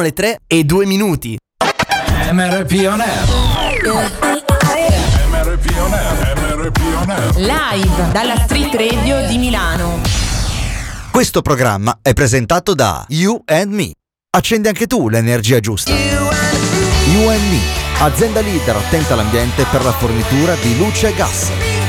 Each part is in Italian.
le 3 e 2 minuti. MRP On Air. MRP On Air. MRP On Air. Live dalla Street Radio di Milano. Questo programma è presentato da You and Me. Accendi anche tu l'energia giusta. You and Me, azienda leader attenta all'ambiente per la fornitura di luce e gas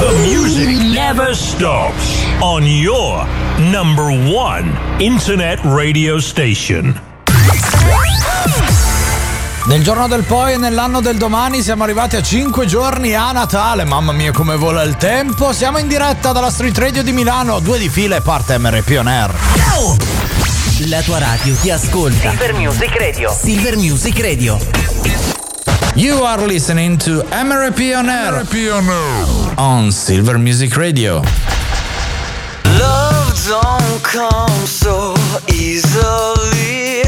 The music never stops on your number one internet radio station. Nel giorno del poi e nell'anno del domani siamo arrivati a 5 giorni a Natale. Mamma mia come vola il tempo. Siamo in diretta dalla Street Radio di Milano, due di fila e parte MRP On Air. La tua radio ti ascolta. Silver Music Radio. Silver Music Radio. You are listening to MRP on Air, on Silver Music Radio. Love don't come so easily.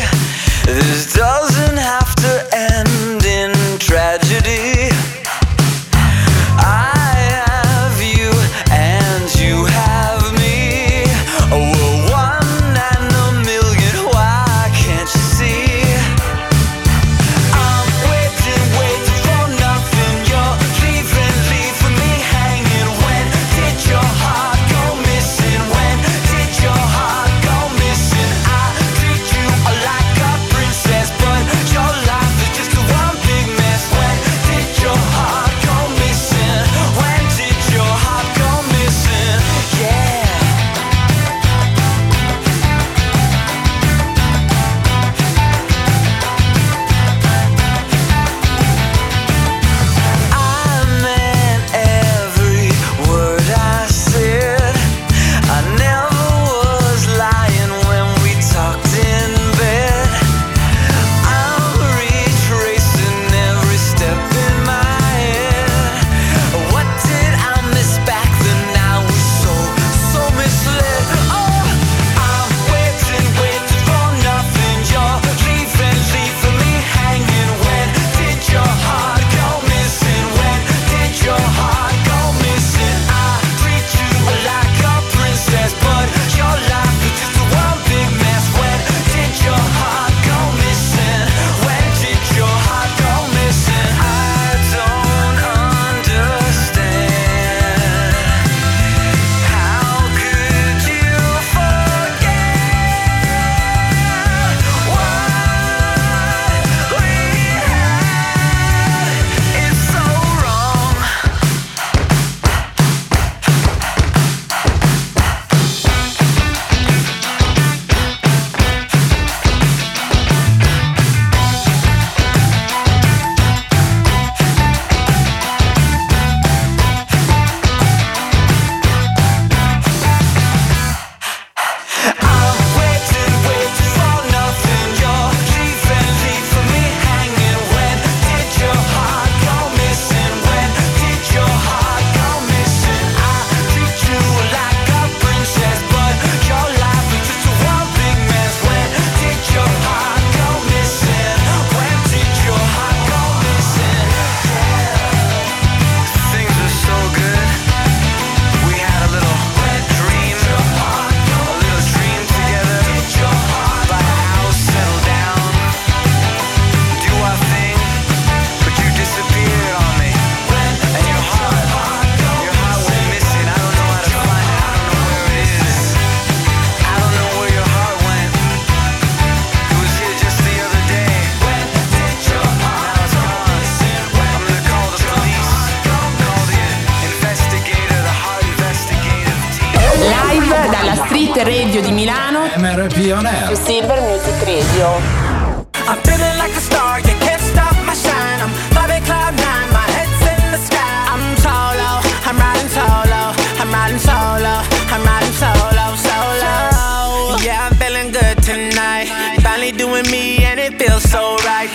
This doesn't have to end in tragedy.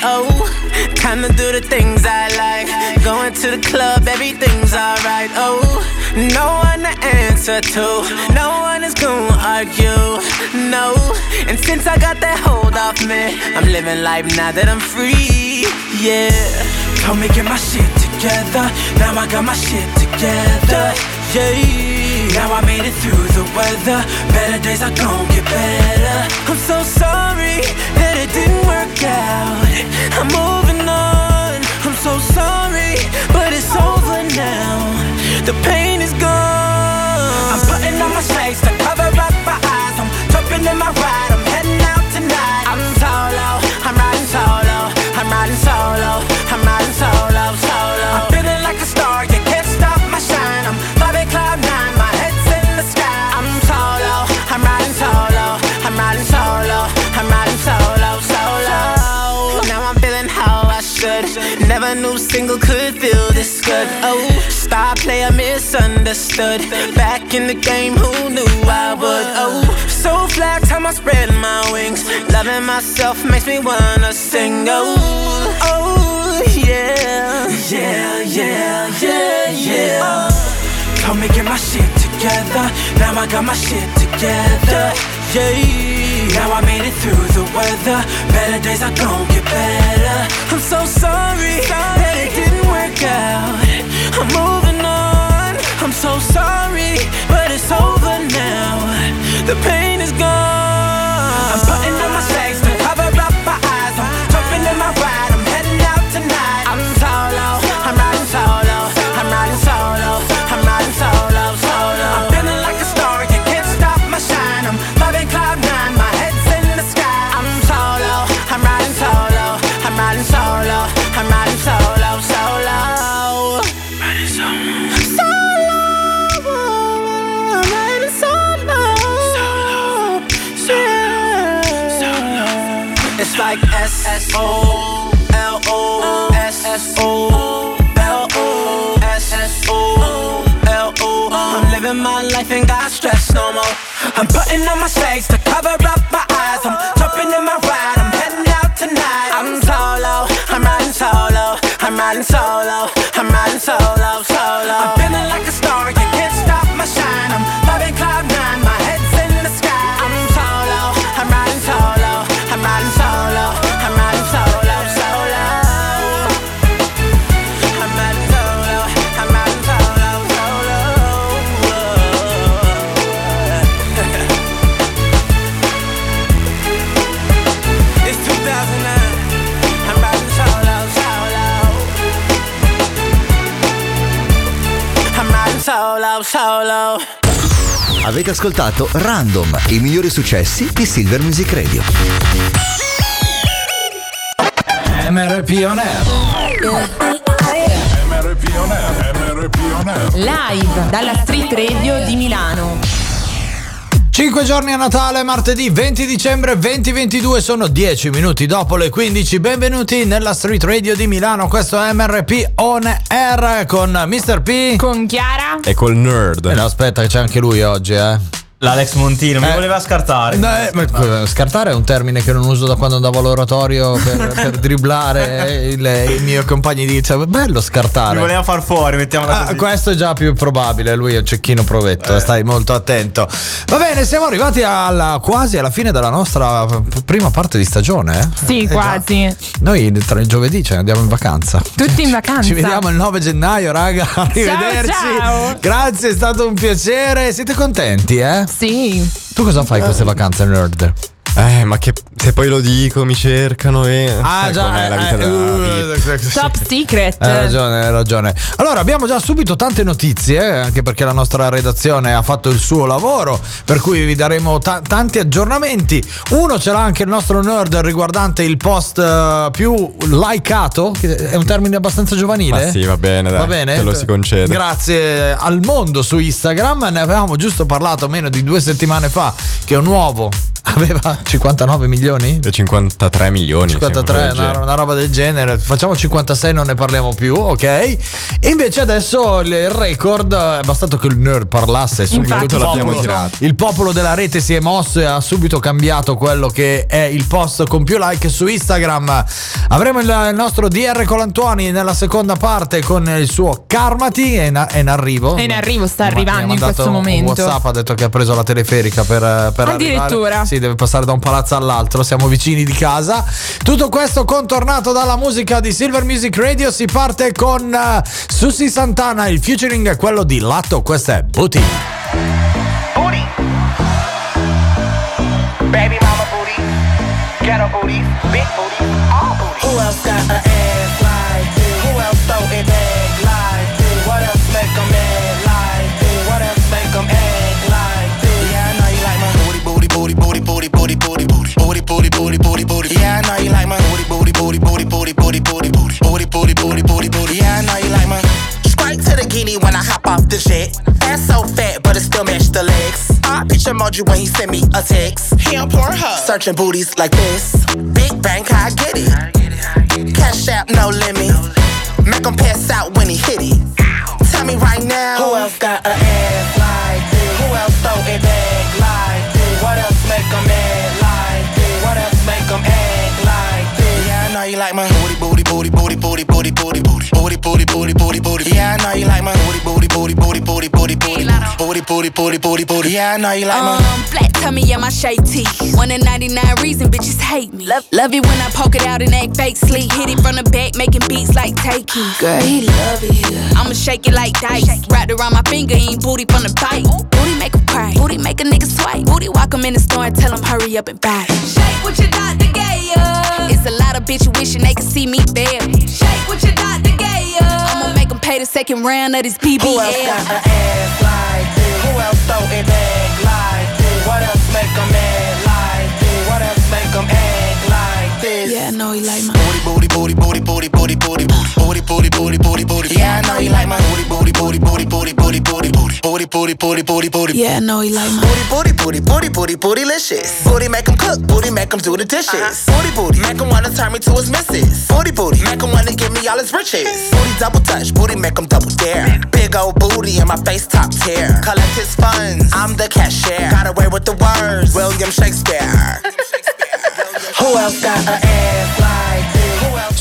Oh, time to do the things I like. Going to the club, everything's alright. Oh, no one to answer to. No one is gonna argue, no. And since I got that hold off me, I'm living life now that I'm free, yeah. Told me get my shit together, now I got my shit together, yeah. Now I made it through the weather, better days are gonna get better. I'm so sorry that it didn't work out. I'm moving on, I'm so sorry, but it's over now. The pain is gone. I'm putting on my shades to cover up my eyes. I'm jumping in my ride, I'm Never knew single could feel this good. Oh, star player misunderstood. Back in the game, who knew I would? Oh, so fly, time I spread my wings. Loving myself makes me wanna sing. Oh, oh, yeah, yeah, yeah, yeah, yeah. Told me get my shit together. Now I got my shit together. Yeah. Now I made it through the weather. Better days are gonna get better. I'm so sorry that it didn't work out. I'm moving on. I'm so sorry, but it's over now. The pain is gone. I'm putting on my shades S O L O S S O L O S S O L O. I'm living my life and got stress no more. I'm putting on my shades to cover up my eyes. I'm jumping in my ride. I'm heading out tonight. I'm solo. I'm riding solo. I'm riding solo. I'm riding solo. Avete ascoltato Random, i migliori successi di Silver Music Radio. MRP On Air. Live dalla Street Radio di Milano. 5 giorni a Natale, martedì 20 dicembre 2022, sono 10 minuti dopo le 15. Benvenuti nella Street Radio di Milano. Questo è MRP On Air con Mr. P. Con Chiara. E col nerd. Eh no, aspetta, che c'è anche lui oggi, eh. L'Alex Montino mi Eh. voleva scartare. No, eh, ma, eh, scartare è un termine che non uso da quando andavo all'oratorio per, per dribblare il, i miei compagni di cioè, bello scartare. Mi voleva far fuori, mettiamola Ah, così. questo è già più probabile, lui è un cecchino provetto, stai molto attento. Va bene, siamo arrivati alla, quasi alla fine della nostra prima parte di stagione. eh? Sì, Eh, già. quasi. Noi tra il giovedì ce ne andiamo in vacanza. Tutti in vacanza. Ci vediamo il 9 gennaio, raga. Arrivederci. ciao. Grazie, è stato un piacere. Siete contenti, eh? Sì. Tu cosa fai queste vacanze, nerd? Eh, ma che se poi lo dico mi cercano e. Ah, sai già, com'è la vita eh, della eh, vita. sì. Top secret. Hai ragione, hai ragione. Allora, abbiamo già subito tante notizie, eh, anche perché la nostra redazione ha fatto il suo lavoro, per cui vi daremo ta- tanti aggiornamenti. Uno ce l'ha anche il nostro nerd riguardante il post eh, più likeato, che è un termine abbastanza giovanile. Ma sì, va bene, dai, Va bene? te lo si concede. Grazie al mondo su Instagram, ne avevamo giusto parlato meno di due settimane fa, che è un nuovo aveva 59 milioni? 53 milioni. 53, sì, una, una roba del genere. Facciamo 56, non ne parliamo più, ok? E invece adesso il record è bastato che il nerd parlasse. subito Infatti, il l'abbiamo popolo- tirato. Il popolo della rete si è mosso e ha subito cambiato quello che è il post con più like su Instagram. Avremo il, il nostro DR Colantuoni nella seconda parte con il suo Karmati. È in, è in arrivo. È in arrivo, sta arrivando in questo momento. WhatsApp ha detto che ha preso la teleferica per, per Addirittura. arrivare. Sì, deve passare da un palazzo all'altro. Siamo vicini di casa. Tutto questo contornato dalla musica di Silver Music Radio. Si parte con uh, Susi Santana. Il featuring è quello di Latto. Questo è Booty. Booty. Baby mama booty. Ghetto booty. Big booty. All booty. Who else got an ass like hop off the jet. Ass so fat, but it still match the legs. I picture emoji when he send me a text. He on Pornhub, searching booties like this. Big bank, I get it. Cash app, no limit. Make him pass out when he hit it. Tell me right now, who else got an ass like this? Who else throw it back like this? What else make 'em mad like this? What else make 'em act like this? Yeah, I know you like my booty, booty, booty, booty, booty, booty, booty, booty, booty, booty, booty, booty, booty. Yeah, I know you like my booty, booty, booty, booty, booty, booty, booty, booty, booty, booty, booty, booty. Yeah, I know you like my. Um, flat tummy, yeah, my shade tee. One in 99 reason bitches hate me. Love, love it when I poke it out and act fake sleep. Hit it from the back, making beats like taking. Girl, he love it. I'ma shake it like dice. Wrapped around my finger, ain't booty from the bite. Booty make 'em cry. Booty make a nigga swipe. Booty walk 'em in the store and tell 'em hurry up and buy. Shake what you got to get up. It's a lot of bitch wishing they could see me there. Shake what you got second round of this BBL. Who else got an ass like this? Who else throw it back like this? What else make 'em mad like this? What else make 'em act like this? Yeah, I know he like my booty, booty, booty, booty, booty, booty, booty, booty, booty, booty, booty, booty. Yeah, I know you like my booty, booty, booty, booty, booty, booty, booty, booty, booty, booty, booty, booty, booty. Yeah, I know he like my Booty, booty, booty, booty, booty, bootylicious. Booty make 'em cook, booty make 'em do the dishes. Uh-huh. Booty, booty, make 'em wanna turn me to his missus. Booty, booty, make 'em wanna give me all his riches. Booty double touch, booty make 'em double dare. Big old booty in my face top tier. Collect his funds, I'm the cashier. Got away with the words, William Shakespeare. Who else got an ass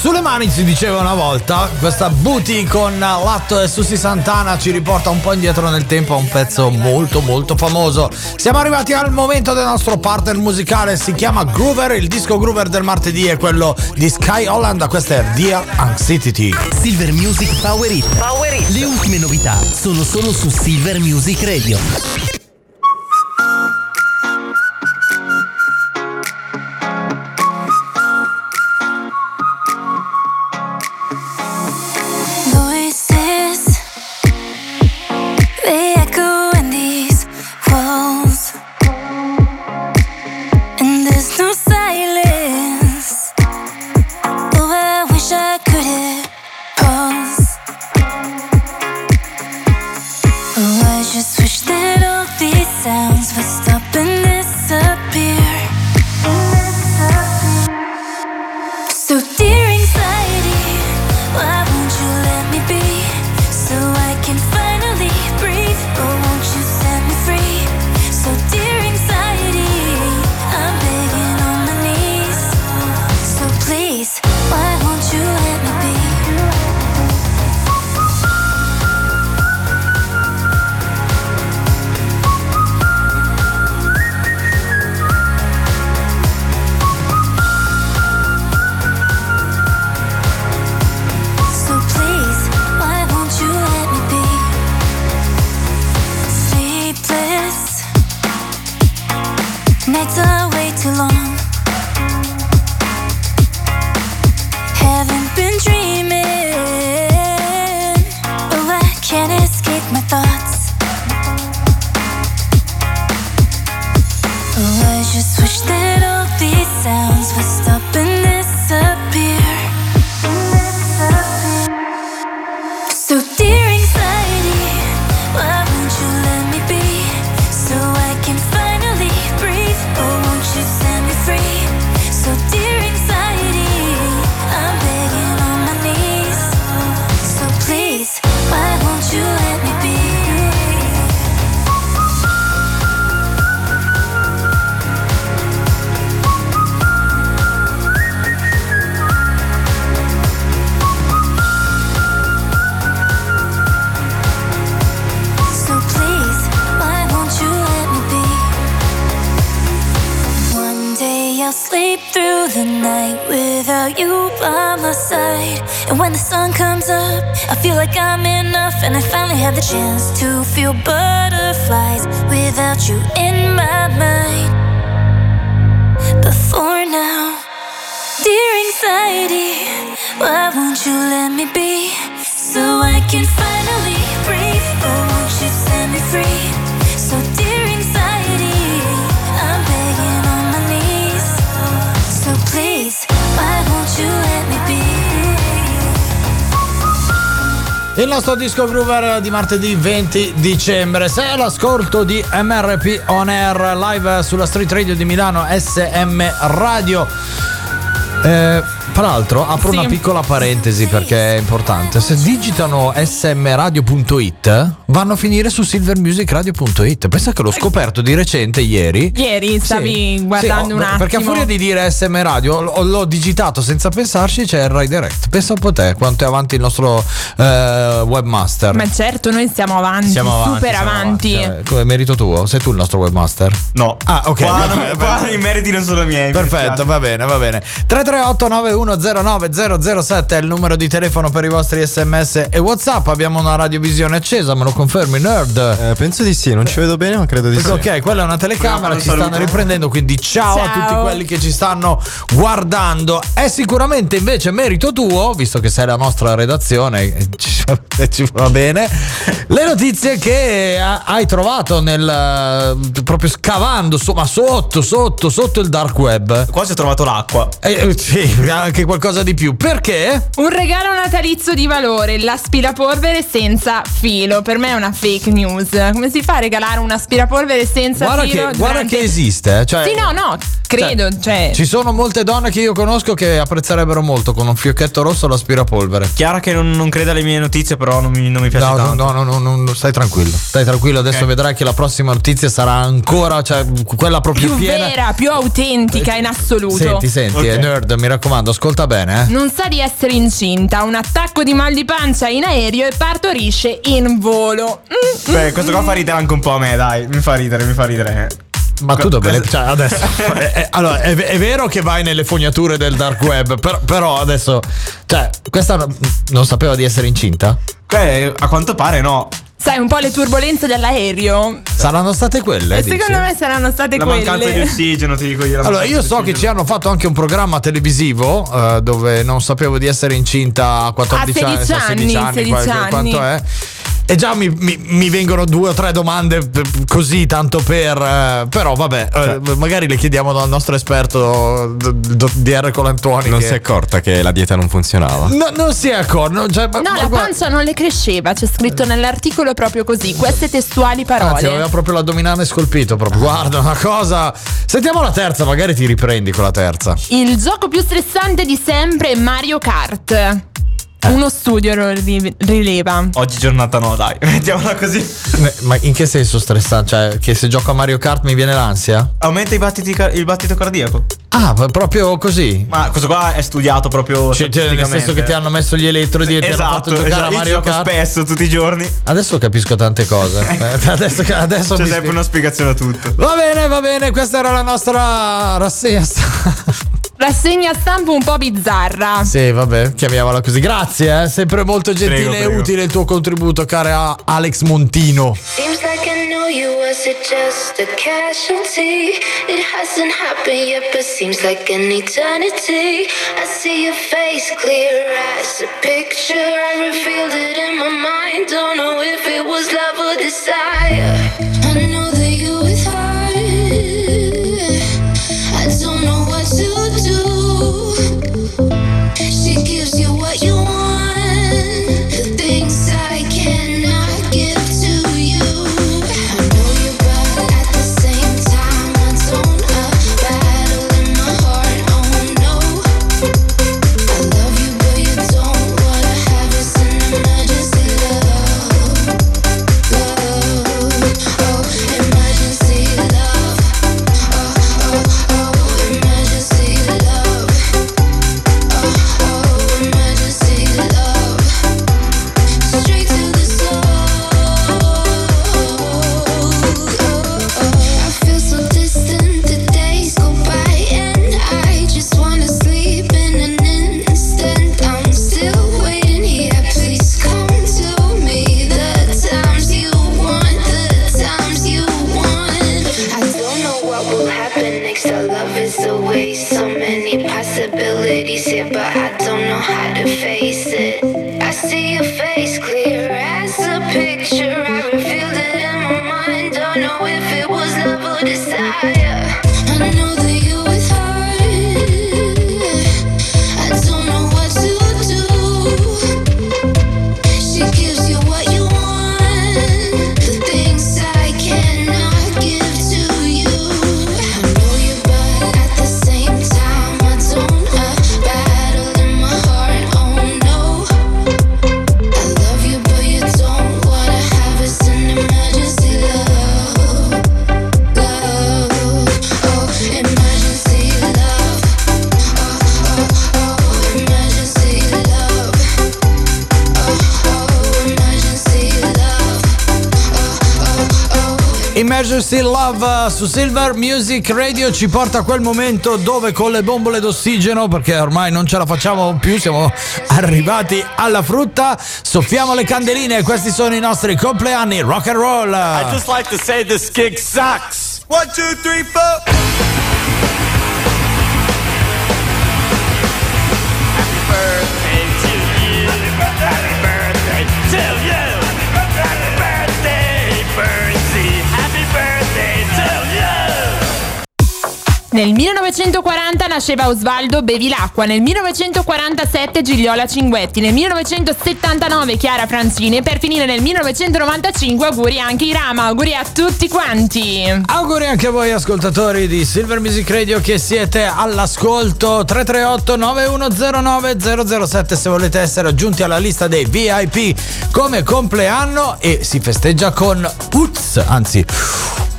Sulle mani si diceva una volta, questa booty con Latto e Susi Santana ci riporta un po' indietro nel tempo a un pezzo molto molto famoso. Siamo arrivati al momento del nostro partner musicale, si chiama Groover, il disco Groover del martedì è quello di Sky Holland, questa è Dear Anxiety. Silver Music Power Hit. Le ultime novità sono solo su Silver Music Radio. I feel like I'm enough, and I finally have the chance to feel butterflies without you in my mind. But for now, dear anxiety, why won't you let me be? So I can finally breathe. Or won't you set me free? Il nostro disco groover di martedì 20 dicembre. Sei all'ascolto di MRP On Air live sulla Street Radio di Milano SM Radio. Eh, tra l'altro apro Sì. una piccola parentesi perché è importante. Se digitano smradio.it vanno a finire su silvermusicradio.it. Pensa che l'ho scoperto di recente ieri. Ieri stavi Sì, guardando sì, un oh, attimo. Perché a furia di dire SM Radio l'ho, l'ho digitato senza pensarci c'è il redirect. Pensa un po' te quanto è avanti il nostro eh, webmaster. Ma certo, noi siamo avanti, Siamo avanti, super siamo avanti. Eh, come merito tuo? Sei tu il nostro webmaster? No. Ah, ok. Qua, non- qua i meriti non sono miei. mi Perfetto, va bene, va bene. 338 9109 007 è il numero di telefono per i vostri sms e whatsapp. Abbiamo una radiovisione accesa, me lo confermi, nerd? Eh, penso di sì, non ci vedo bene, ma credo di sì. Ok, quella è una telecamera, ci stanno riprendendo, quindi ciao, a Ciao. tutti quelli che ci stanno guardando. È sicuramente invece merito tuo, visto che sei la nostra redazione, e ci, va bene, le notizie che ha- hai trovato nel proprio scavando, so- ma sotto, sotto, sotto il dark web. Qua ci ho trovato l'acqua. Eh, eh, sì, anche qualcosa di più. Perché? Un regalo natalizio di valore, l'aspirapolvere senza filo. Per me è una fake news. Come si fa a regalare un aspirapolvere senza Guarda filo? che, guarda durante- che esiste. eh, Cioè, Sì, no, no, credo. Cioè, Ci sono molte donne che io conosco che apprezzerebbero molto con un fiocchetto rosso l'aspirapolvere. Chiara che non, non crede alle mie notizie, però non mi, non mi piace No, no, tanto. no, no, no, no, stai tranquillo. Stai tranquillo, adesso Ok. vedrai che la prossima notizia sarà ancora, cioè quella proprio più piena. vera, più autentica in assoluto. Senti, senti, Ok. eh, nerd, mi raccomando, ascolta bene, eh. Non sa di essere incinta, un attacco di mal di pancia in aereo e partorisce in volo. Mm, Beh, questo qua fa ridere anche un po' a me, dai. Mi fa ridere, mi fa ridere. Ma tu dove le, cioè adesso eh, eh, allora è, è vero che vai nelle fognature del dark web, però, però adesso cioè questa non, non sapeva di essere incinta? Beh, a quanto pare no. Sai, un po' le turbulenze dell'aereo. Saranno state quelle? E dici? secondo me saranno state La quelle. mancanza di ossigeno, ti dico io. la Allora, io so che ci hanno fatto anche un programma televisivo eh, dove non sapevo di essere incinta a 14 A anni, 16 a 16 anni, anni, 16 qual- anni. quanto è. E già mi, mi- mi vengono due o tre domande p- così, tanto per. eh, però vabbè, eh, magari le chiediamo dal nostro esperto d- d- DR Colantuoni. Non che- si è accorta che la dieta non funzionava. No, non si è accorto. Cioè, No, ma la guarda- pancia non le cresceva, c'è scritto nell'articolo proprio così, queste testuali Anzi, parole. aveva proprio l'addominale scolpito. Proprio. Guarda una cosa. Sentiamo la terza, magari ti riprendi con la terza. Il gioco più stressante di sempre è Mario Kart. Eh. Uno studio lo ri- rileva. Oggi giornata no, dai. Mettiamola così. Ma in che senso stressante? Cioè, che se gioco a Mario Kart mi viene l'ansia? Aumenta i battiti car- il battito cardiaco. Ah, proprio così. Ma questo qua è studiato proprio. Cioè, cioè, nel senso che ti hanno messo gli elettrodi e ti hanno Esatto, fatto giocare esatto. a Io Mario gioco Kart. spesso, tutti i giorni. Adesso capisco tante cose. Eh, adesso adesso C'è sempre una spiegazione a tutto. Va bene, va bene, questa era la nostra rassegna. Rassegna stampa un po' bizzarra. sì, vabbè, chiamiamola così. Grazie, eh. sempre molto gentile Prego, e prego. utile il tuo contributo, cara Alex Montino. Seems like I know you, was it just a casualty? It hasn't happened yet, but seems like an eternity. I see your face clear as a picture. I revealed it in my mind. Don't know if it was love or desire. I know that Emergency Love eh, su Silver Music Radio ci porta a quel momento dove con le bombole d'ossigeno, perché ormai non ce la facciamo più, siamo arrivati alla frutta, soffiamo le candeline, questi sono i nostri compleanni, rock and roll. I just like to say this gig sucks. One, two, three, four. Nel 1940 nasceva Osvaldo Bevilacqua, nel 1947 Gigliola Cinguetti, nel 1979 Chiara Francini e per finire nel 1995 auguri anche i Rama, auguri a tutti quanti. Auguri anche a voi ascoltatori di Silver Music Radio che siete all'ascolto 338 9109 007 se volete essere aggiunti alla lista dei VIP come compleanno e si festeggia con Uts, anzi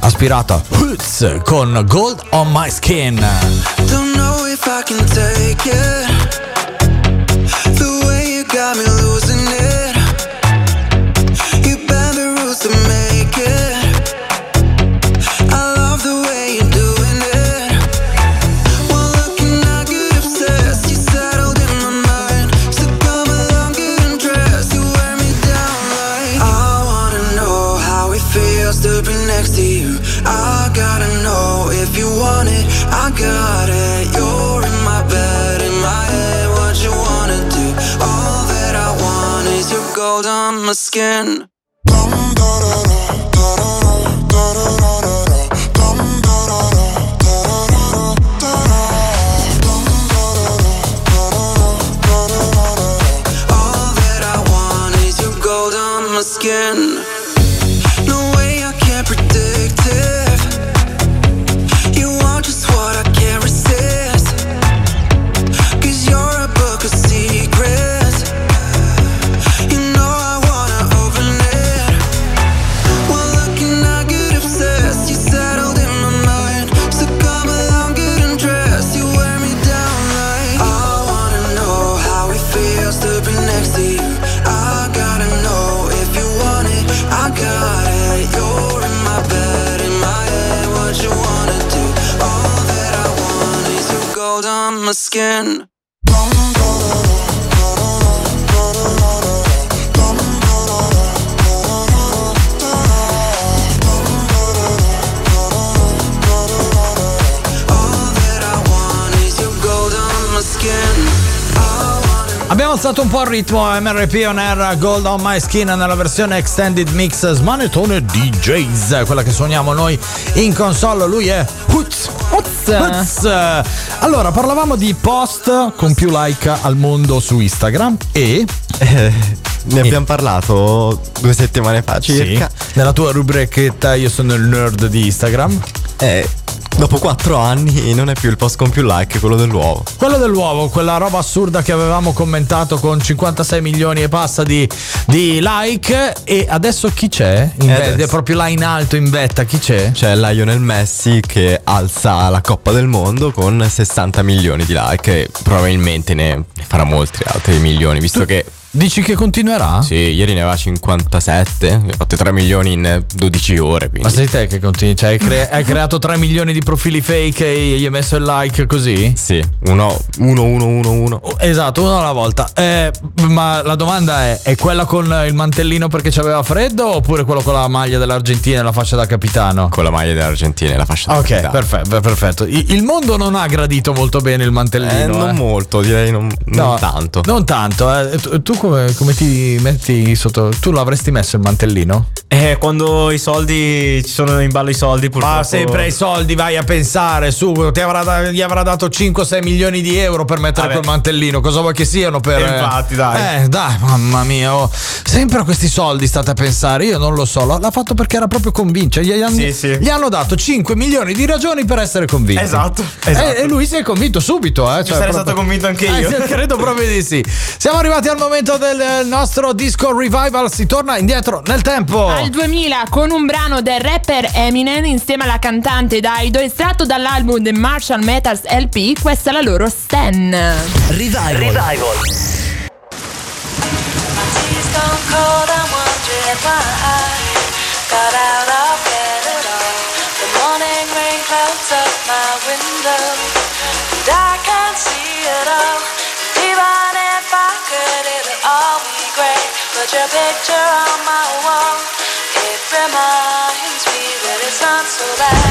aspirata Uts con Gold on My Skin. Don't know if I can take it. The way you got me skin. All that I want is your gold on my skin. My skin. Abbiamo alzato un po' il ritmo MRP on Air Gold on My Skin nella versione Extended Mix Smanettone DJs, quella che suoniamo noi in console. Lui è Hutz. Hutz. Allora, parlavamo di post con più like al mondo su Instagram e. Eh, ne abbiamo parlato due settimane fa circa. Sì, nella tua rubrichetta Io sono il nerd di Instagram. Eh, dopo quattro anni non è più il post con più like, quello dell'uovo. Quello dell'uovo, quella roba assurda che avevamo commentato con 56 milioni e passa di, di like. E adesso chi c'è? In E ve- adesso? proprio là in alto in vetta, chi c'è? C'è Lionel Messi che alza la Coppa del Mondo con 60 milioni di like e probabilmente ne, ne farà molti altri milioni, visto che Dici che continuerà? Sì, ieri ne aveva 57, ha fatto 3 milioni in 12 ore. Quindi. Ma sei te che continui? Cioè, hai, cre- hai creato 3 milioni di profili fake e gli hai messo il like così? Sì, uno, uno, uno, uno, uno. Esatto, uno alla volta. Eh, ma la domanda è: è quella con il mantellino perché c'aveva freddo oppure quello con la maglia dell'Argentina e la fascia da capitano? Con la maglia dell'Argentina e la fascia da Ok, capitano. perfetto, perfetto. I- Il mondo non ha gradito molto bene il mantellino. Eh, non eh. molto, direi non, No, non tanto. Non tanto, eh. Tu come, come ti metti sotto? Tu l'avresti messo il mantellino? Eh, quando i soldi ci sono in ballo i soldi, purtroppo. Ma sempre i soldi vai a pensare su, ti avrà gli avrà dato 5-6 milioni di euro per mettere Vabbè. quel mantellino. Cosa vuoi che siano per. Eh, infatti, dai. Eh, dai, mamma mia. oh. Sempre a questi soldi state a pensare. Io non lo so. L'ha fatto perché era proprio convinto. Gli, hanno- Sì, sì. gli hanno dato 5 milioni di ragioni per essere convinto. Esatto, esatto. E, e lui si è convinto subito. Eh, Ci sarei stato convinto anche io. Eh, credo proprio di sì. Siamo arrivati al momento del eh, nostro disco revival. Si torna indietro nel tempo. Al 2000 con un brano del rapper Eminem insieme alla cantante Daido estratto dall'album The Marshall Metals LP, questa è la loro Stan. Revival. Tea's gone your picture on my wall. It reminds me that it's not so bad.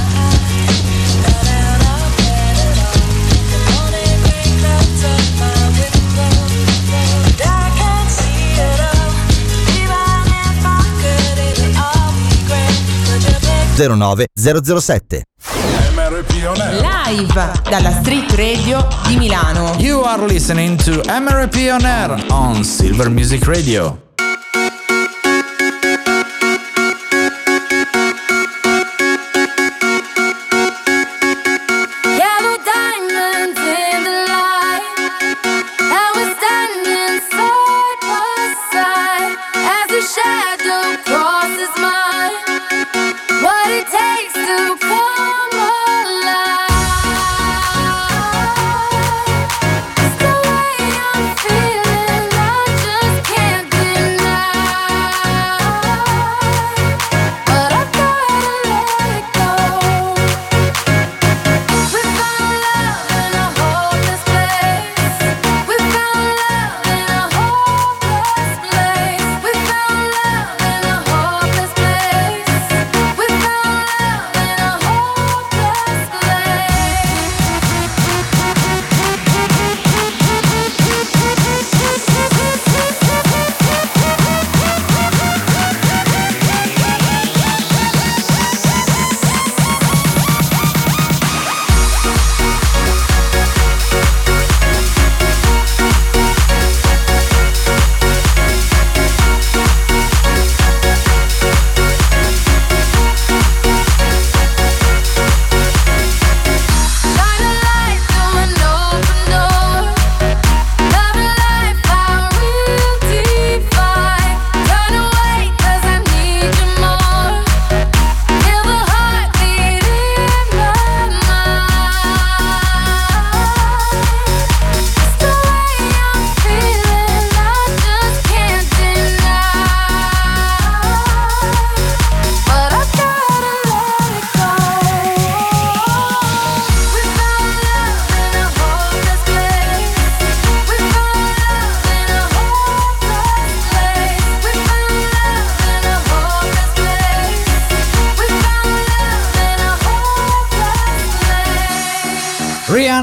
09 007. Live dalla Street Radio di Milano. You are listening to MRP on Air on Silver Music Radio.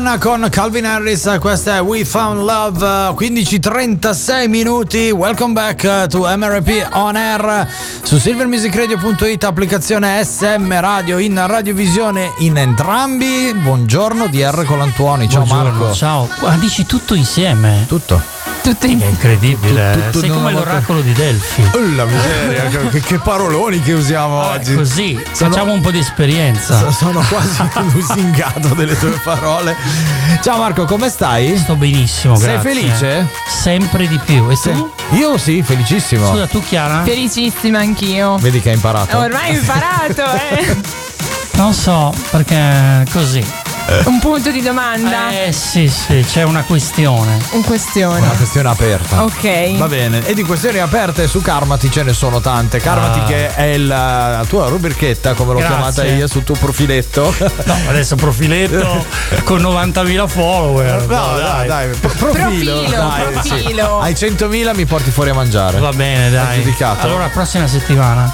Rihanna con Calvin Harris, questa è We Found Love, 15.36 minuti, welcome back uh, to MRP On Air su silvermusicradio.it, applicazione SM Radio in radiovisione in entrambi, buongiorno DR Colantuoni, ciao Buongiorno, Marco. Ciao, Ah, dici tutto insieme? Tutto. Tutto È incredibile. Tutto- tutto Sei in come volta. l'oracolo di Delfi. Oh, la miseria, che, che paroloni che usiamo oggi. Così, Sono- facciamo un po' di esperienza. Sono quasi lusingato delle tue parole. Ciao Marco, come stai? Sto benissimo, Sei grazie. felice? Sempre di più. E tu? Io sì, felicissimo. Scusa, tu Chiara? Felicissima anch'io. Vedi che hai imparato. Ormai ho imparato, eh. Non so, perché così. Un punto di domanda. Eh sì, sì, c'è una questione. Un questione. Una questione aperta. Ok. Va bene, e di questioni aperte su Karmati ce ne sono tante. Karmati Ah. che è la tua rubrichetta, come l'ho Grazie. chiamata io, sul tuo profiletto. No, adesso profiletto con 90.000 follower. No, dai, dai, pro- profilo. Profilo, dai, sì. profilo. Ai 100.000 mi porti fuori a mangiare. Va bene, dai. giudicato. Allora, prossima settimana.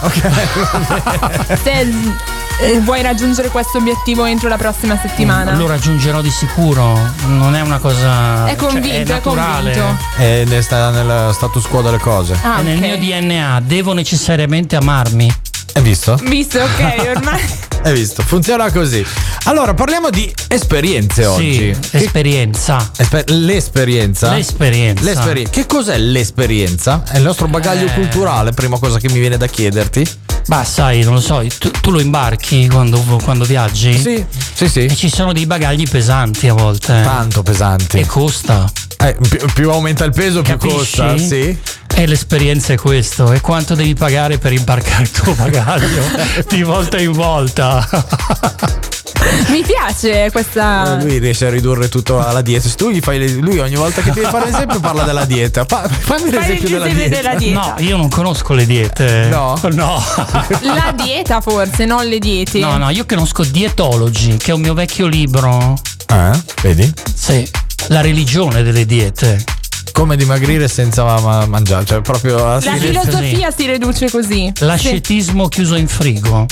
Se eh, vuoi raggiungere questo obiettivo entro la prossima settimana. Lo raggiungerò di sicuro. Non è una cosa. È convinto, cioè, è è convinto. E ne sta nel status quo delle cose. Ah, È nel ok. mio DNA. Devo necessariamente amarmi. Hai visto? Visto, ok, ormai. Hai visto? Funziona così. Allora, parliamo di esperienze oggi. Sì, esperienza. Esper- l'esperienza. L'esperienza. L'esperie- Che cos'è l'esperienza? È il nostro bagaglio Eh. culturale, prima cosa che mi viene da chiederti. Ma sai, non lo so, tu, tu lo imbarchi quando, quando viaggi? Sì, sì, sì. E ci sono dei bagagli pesanti a volte. Tanto pesanti. E costa. Eh, più, più aumenta il peso, più Capisci? costa. Sì. E l'esperienza è questo. E quanto devi pagare per imbarcare il tuo bagaglio di volta in volta? Mi piace questa. Lui riesce a ridurre tutto alla dieta. Se tu gli fai le- lui ogni volta che deve fare l'esempio parla della dieta. Fa- fammi l'esempio della dieta. della dieta. No, io non conosco le diete. No? No. La dieta forse, non le diete. No, no, io conosco Dietology, che è un mio vecchio libro. Eh? Vedi? Sì. La religione delle diete. Come dimagrire senza ma- ma- mangiare. Cioè, proprio La Sì, filosofia si riduce così. L'ascetismo chiuso in frigo.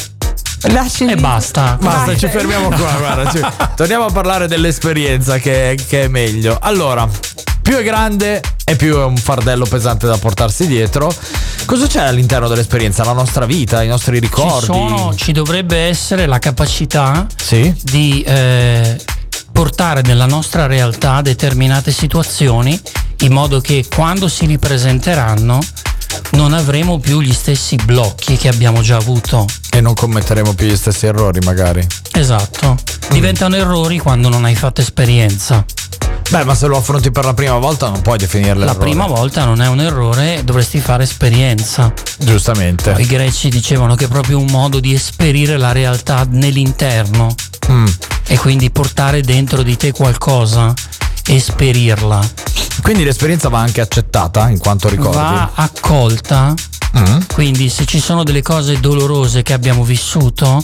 Lasci E basta. Basta, Vai. ci fermiamo qua. guarda, ci- Torniamo a parlare dell'esperienza che, che è meglio. Allora, più è grande e più è un fardello pesante da portarsi dietro. Cosa c'è all'interno dell'esperienza? La nostra vita, i nostri Ci, ricordi. sono, ci dovrebbe essere la capacità Sì. di eh, portare nella nostra realtà determinate situazioni in modo che quando si ripresenteranno non avremo più gli stessi blocchi che abbiamo già avuto. E non commetteremo più gli stessi errori, magari. Esatto. Diventano errori quando non hai fatto esperienza. Beh, ma se lo affronti per la prima volta non puoi definirlo La errore. prima volta non è un errore, dovresti fare esperienza. Giustamente. I greci dicevano che è proprio un modo di esperire la realtà nell'interno Mm. e quindi portare dentro di te qualcosa, esperirla. Quindi l'esperienza va anche accettata in quanto ricordi. Va accolta. Mm. Quindi se ci sono delle cose dolorose che abbiamo vissuto,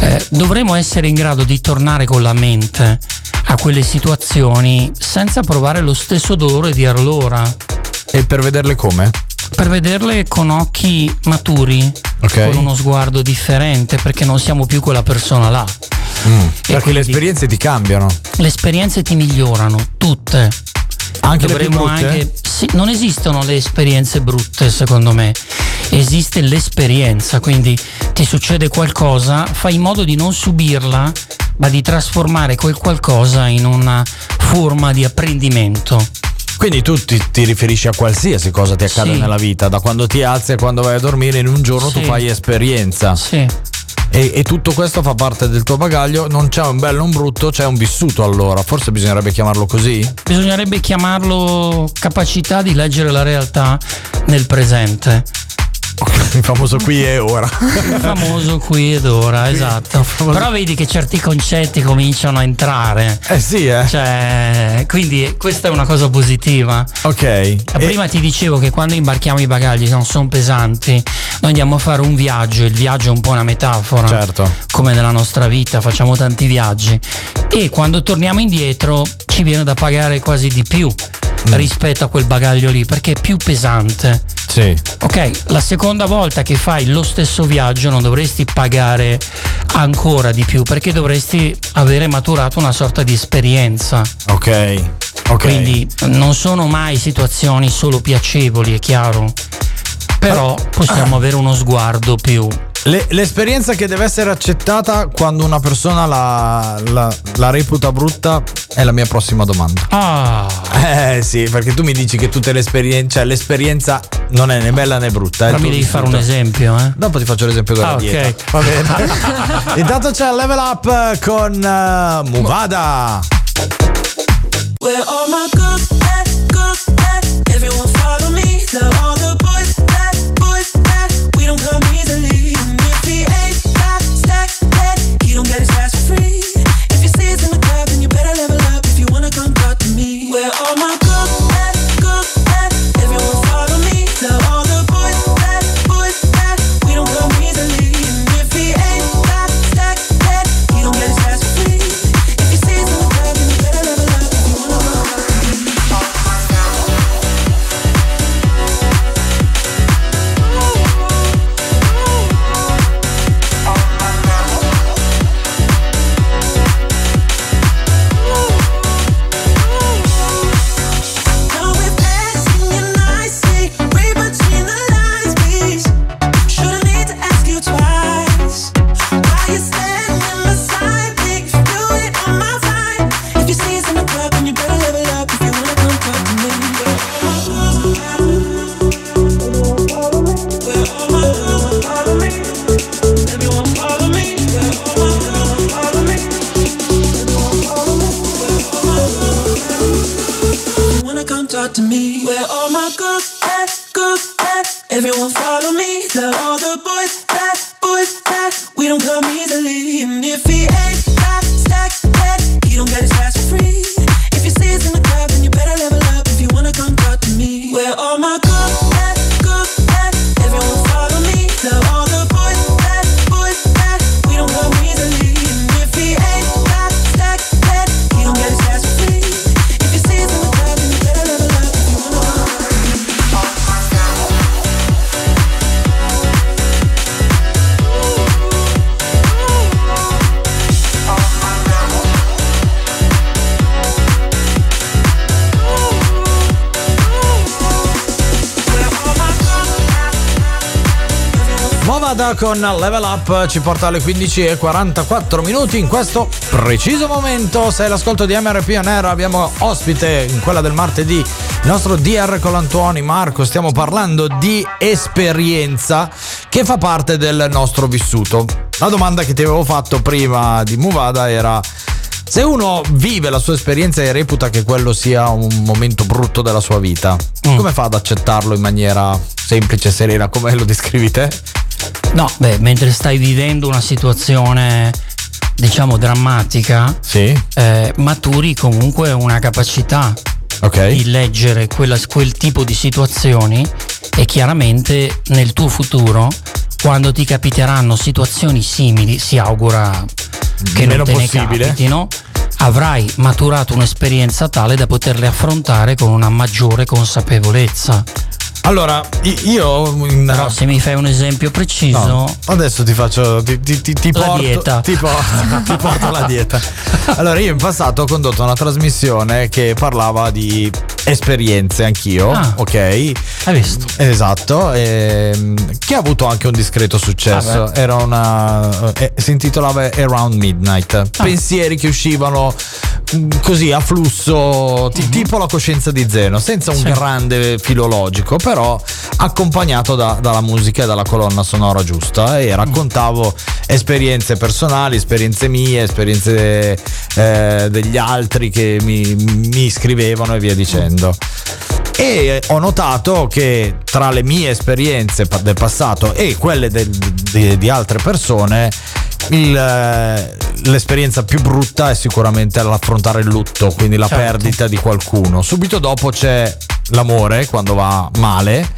eh, dovremo essere in grado di tornare con la mente a quelle situazioni senza provare lo stesso dolore di allora, E per vederle come? per vederle con occhi maturi, Ok. con uno sguardo differente, perché non siamo più quella persona là. Mm. Perché le esperienze ti cambiano. Le esperienze ti migliorano, tutte. Anche Dovremmo anche. Sì, non esistono le esperienze brutte, secondo me. Esiste l'esperienza, quindi ti succede qualcosa, fai in modo di non subirla, ma di trasformare quel qualcosa in una forma di apprendimento. Quindi tu ti, ti riferisci a qualsiasi cosa ti accade Sì. nella vita, da quando ti alzi a quando vai a dormire, in un giorno tu Sì. fai esperienza. Sì. E, e tutto questo fa parte del tuo bagaglio, non c'è un bello un brutto, c'è un vissuto allora, forse bisognerebbe chiamarlo così? Bisognerebbe chiamarlo capacità di leggere la realtà nel presente. Il famoso qui e ora. Il famoso qui ed ora, esatto. Però vedi che certi concetti cominciano a entrare. Eh sì, eh. Cioè, quindi questa è una cosa positiva. Ok. Prima ti dicevo che quando imbarchiamo i bagagli che non sono pesanti, noi andiamo a fare un viaggio, il viaggio è un po' una metafora. Certo. Come nella nostra vita, facciamo tanti viaggi. E quando torniamo indietro ci viene da pagare quasi di più Mm. rispetto a quel bagaglio lì, perché è più pesante. Sì. Ok, la seconda volta che fai lo stesso viaggio non dovresti pagare ancora di più perché dovresti avere maturato una sorta di esperienza. Ok. Ok. Quindi non sono mai situazioni solo piacevoli, è chiaro. Però possiamo avere uno sguardo più. Le- l'esperienza che deve essere accettata quando una persona la, la- la reputa brutta è la mia prossima domanda. Ah. Eh sì, perché tu mi dici che tutte le esperienze, cioè l'esperienza non è né bella né brutta. Però mi devi fare un esempio, eh? Dopo ti faccio l'esempio della Ah, ok. dieta. Va bene. Intanto c'è Level Up con uh, Muvada. Where all my girls at, girls at? Everyone follow me. Love all the boys that, boys that. We don't come easily. Con Level Up ci porta alle 15 e 44 minuti in questo preciso momento. Sei l'ascolto di MRP On Air, abbiamo ospite in quella del martedì il nostro DR Colantuoni Marco. Stiamo parlando di esperienza che fa parte del nostro vissuto. La domanda che ti avevo fatto prima di Movada era se uno vive la sua esperienza e reputa che quello sia un momento brutto della sua vita, come fa ad accettarlo in maniera semplice e serena come lo descrivi te? No, beh, mentre stai vivendo una situazione, diciamo, drammatica, eh, maturi comunque una capacità di leggere quella- quel tipo di situazioni e chiaramente nel tuo futuro, quando ti capiteranno situazioni simili, si augura che Meno non te possibile. ne capitino, avrai maturato un'esperienza tale da poterle affrontare con una maggiore consapevolezza. Allora, io. Però se mi fai un esempio preciso. No, adesso ti faccio. Ti, ti- ti- ti La porto, dieta. Ti porto, ti porto la dieta. Allora, io in passato ho condotto una trasmissione che parlava di esperienze anch'io. Ah. ok. Hai visto? Esatto. ehm, che ha avuto anche un discreto successo. Ah. Era una. eh, si intitolava Around Midnight. Ah. Pensieri che uscivano così a flusso, ti- tipo la coscienza di Zeno, senza un Mhm. Sì. grande filologico, però accompagnato da- dalla musica e dalla colonna sonora giusta. E raccontavo esperienze personali, esperienze mie, esperienze eh, degli altri che mi, mi scrivevano e via dicendo. E ho notato che tra le mie esperienze del passato e quelle del- di, di altre persone, il, eh, l'esperienza più brutta è sicuramente l'affrontare il lutto, quindi la Certo. perdita di qualcuno. Subito dopo c'è l'amore quando va male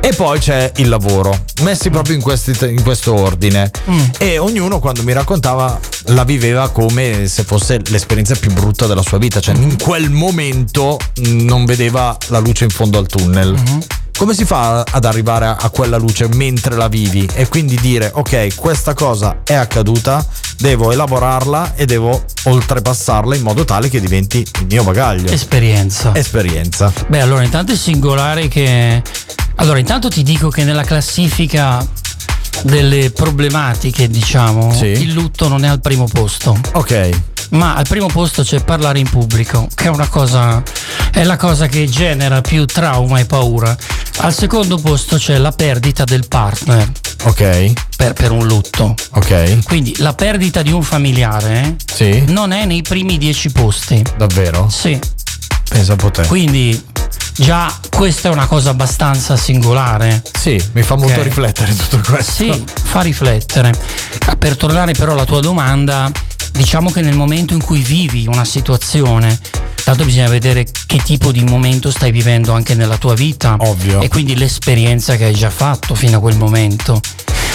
e poi c'è il lavoro, messi proprio in, questi- in questo ordine. Mm. E ognuno quando mi raccontava la viveva come se fosse l'esperienza più brutta della sua vita, cioè in quel momento non vedeva la luce in fondo al tunnel. Come si fa ad arrivare a, quella luce mentre la vivi? E quindi dire, ok, questa cosa è accaduta, devo elaborarla e devo oltrepassarla in modo tale che diventi il mio bagaglio. Esperienza. Esperienza. Beh, allora intanto è singolare che... Allora intanto ti dico che nella classifica delle problematiche, diciamo, Sì. il lutto non è al primo posto. Ok. Ma al primo posto c'è parlare in pubblico, che è una cosa. è la cosa che genera più trauma e paura. Al secondo posto c'è la perdita del partner. Ok. Per, per un lutto. Ok. Quindi la perdita di un familiare eh, Sì. non è nei primi dieci posti. Davvero? Sì. Pensa un po' te. Quindi già questa è una cosa abbastanza singolare. Sì, mi fa molto Ok. riflettere tutto questo. Sì, fa riflettere. Per tornare però alla tua domanda, diciamo che nel momento in cui vivi una situazione, tanto bisogna vedere che tipo di momento stai vivendo anche nella tua vita. Ovvio. E quindi l'esperienza che hai già fatto fino a quel momento.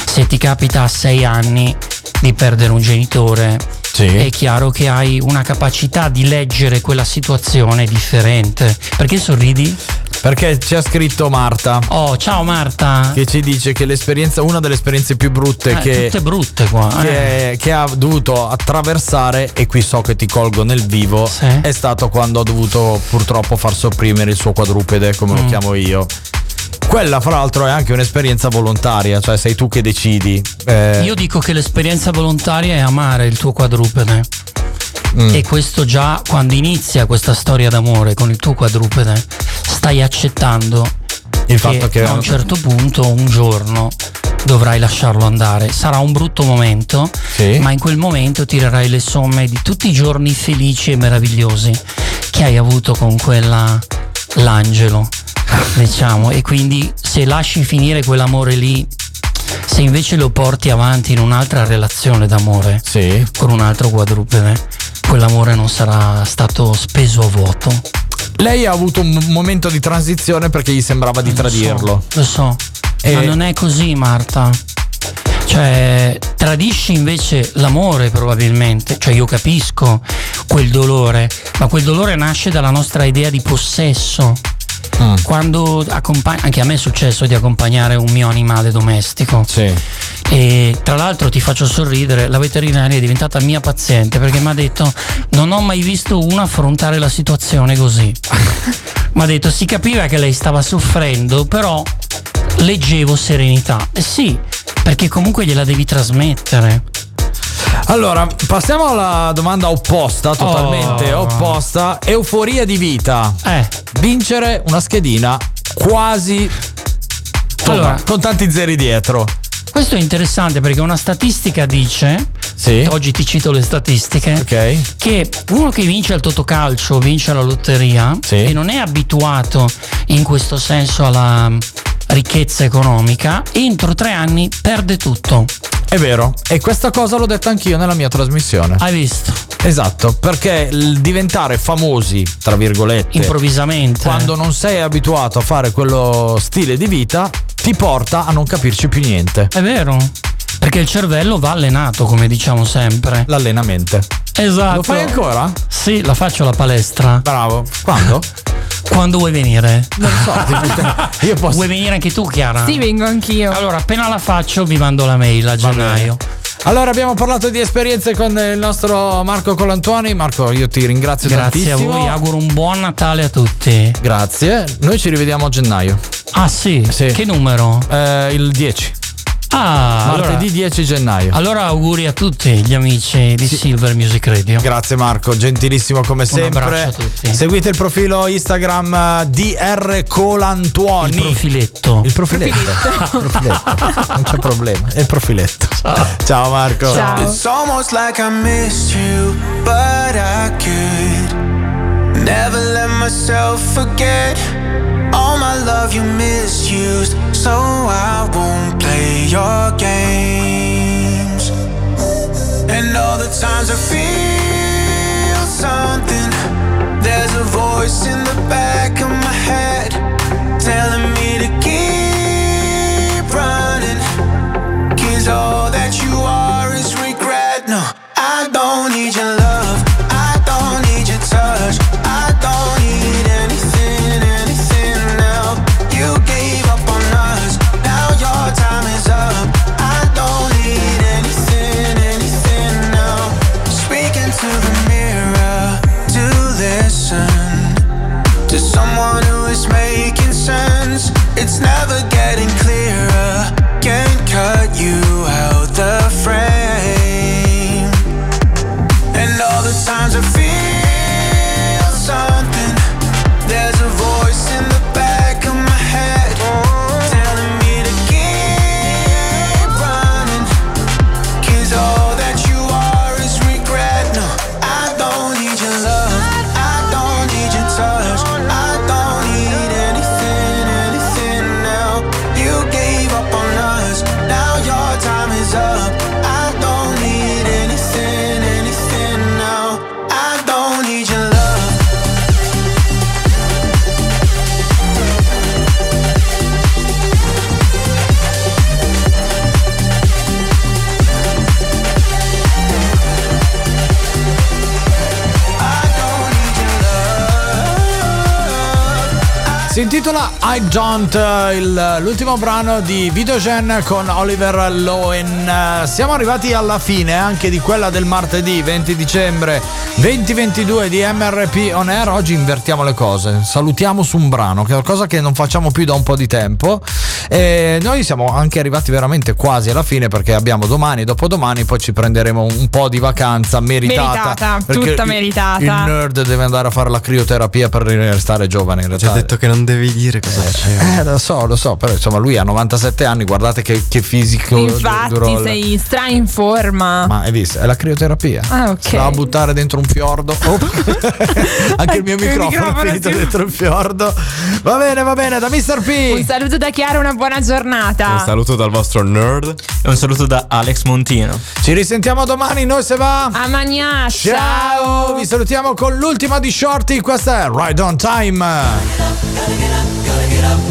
Se ti capita a sei anni di perdere un genitore, è chiaro che hai una capacità di leggere quella situazione differente. Perché sorridi? Perché ci ha scritto Marta. Oh, ciao Marta. Che ci dice che l'esperienza, una delle esperienze più brutte Eh, che, tutte brutte qua. eh. che, che ha dovuto attraversare, e qui so che ti colgo nel vivo, è stato quando ha dovuto purtroppo far sopprimere il suo quadrupede, come lo Mm. chiamo io. Quella, fra l'altro, è anche un'esperienza volontaria, cioè sei tu che decidi. eh, Io dico che l'esperienza volontaria è amare il tuo quadrupede. Mm. E questo già quando inizia questa storia d'amore con il tuo quadrupede, stai accettando Il fatto che- a un certo punto, un giorno, dovrai lasciarlo andare. Sarà un brutto momento, Sì. ma in quel momento tirerai le somme di tutti i giorni felici e meravigliosi che hai avuto con quella l'angelo, diciamo. E quindi se lasci finire quell'amore lì, se invece lo porti avanti in un'altra relazione d'amore con un altro quadrupede, quell'amore non sarà stato speso a vuoto. Lei ha avuto un momento di transizione perché gli sembrava di tradirlo. Lo so, E- ma non è così, Marta. Cioè, tradisci invece l'amore probabilmente, cioè io capisco quel dolore, ma quel dolore nasce dalla nostra idea di possesso. Mm. Quando accompagni, anche a me è successo di accompagnare un mio animale domestico. E tra l'altro ti faccio sorridere, la veterinaria è diventata mia paziente perché mi ha detto non ho mai visto una affrontare la situazione così. Mi ha detto si capiva che lei stava soffrendo, però leggevo serenità. Eh sì, perché comunque gliela devi trasmettere. Allora, passiamo alla domanda opposta, totalmente Oh. opposta. Euforia di vita. Eh. Vincere una schedina quasi. Allora. con tanti zeri dietro. Questo è interessante perché una statistica dice, Sì. oggi ti cito le statistiche, Ok. che uno che vince al totocalcio, vince la lotteria e non è abituato in questo senso alla ricchezza economica, entro tre anni perde tutto. È vero, e questa cosa l'ho detta anch'io nella mia trasmissione. Hai visto? Esatto, perché il diventare famosi, tra virgolette, Improvvisamente. quando non sei abituato a fare quello stile di vita, ti porta a non capirci più niente. È vero. Perché il cervello va allenato, come diciamo sempre. L'allenamento. Esatto. Lo fai ancora? Sì, la faccio la palestra. Bravo. Quando? Quando vuoi venire? Non so. io posso. Vuoi venire anche tu, Chiara? Sì, vengo anch'io. Allora, appena la faccio, vi mando la mail a gennaio. Allora abbiamo parlato di esperienze con il nostro Marco Colantuoni. Marco, io ti ringrazio Grazie a tantissimo. voi, auguro un buon Natale a tutti. Grazie. Noi ci rivediamo a gennaio. Ah sì? Che numero? Eh, il 10. Ah, Martedì allora, 10 gennaio. allora auguri a tutti gli amici di Silver Music Radio. Grazie Marco, gentilissimo come sempre. abbraccio a tutti. Seguite il profilo Instagram eh, DR Colantuoni. Il profiletto. Il profiletto. Il profiletto. Non c'è problema, è il profiletto. Ciao, Marco. It's almost like I missed you, but I could never let myself forget all my love you misused. So I won't play your games. And all the times I feel something, there's a voice in the back of my head telling me to keep running. Cause all Si intitola I Don't, eh, il- l'ultimo brano di Videogen con Oliver Lowen. Eh, Siamo arrivati alla fine anche di quella del martedì 20 dicembre 2022 di MRP On Air. Oggi invertiamo le cose, salutiamo su un brano, che è una cosa che non facciamo più da un po' di tempo. E noi siamo anche arrivati veramente quasi alla fine perché abbiamo domani, dopodomani, poi ci prenderemo un po' di vacanza meritata. Meritata, tutta meritata. Il nerd deve andare a fare la crioterapia per restare giovane in Ti realtà. ho detto che non devi dire cosa c'è. Eh, lo so, lo so, però insomma lui ha 97 anni, guardate che, che fisico. Infatti, durò sei stra in forma. Ma hai visto? È la crioterapia. Ah, ok. Si va a buttare dentro un fiordo. Oh. Anche il mio microfono è finito dentro il fiordo. Va bene, va bene, da Mr. P. Un saluto da Chiara, una buona giornata. Un saluto dal vostro nerd. E un saluto da Alex Montino. Ci risentiamo domani, noi se va. A Magnaccia. Ciao, vi salutiamo con l'ultima di Shorty, questa è Ride on Time. DJ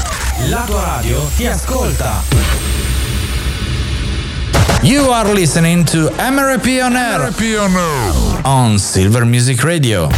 La tua radio ti ascolta. You are listening to MRP on Air on Silver Music Radio.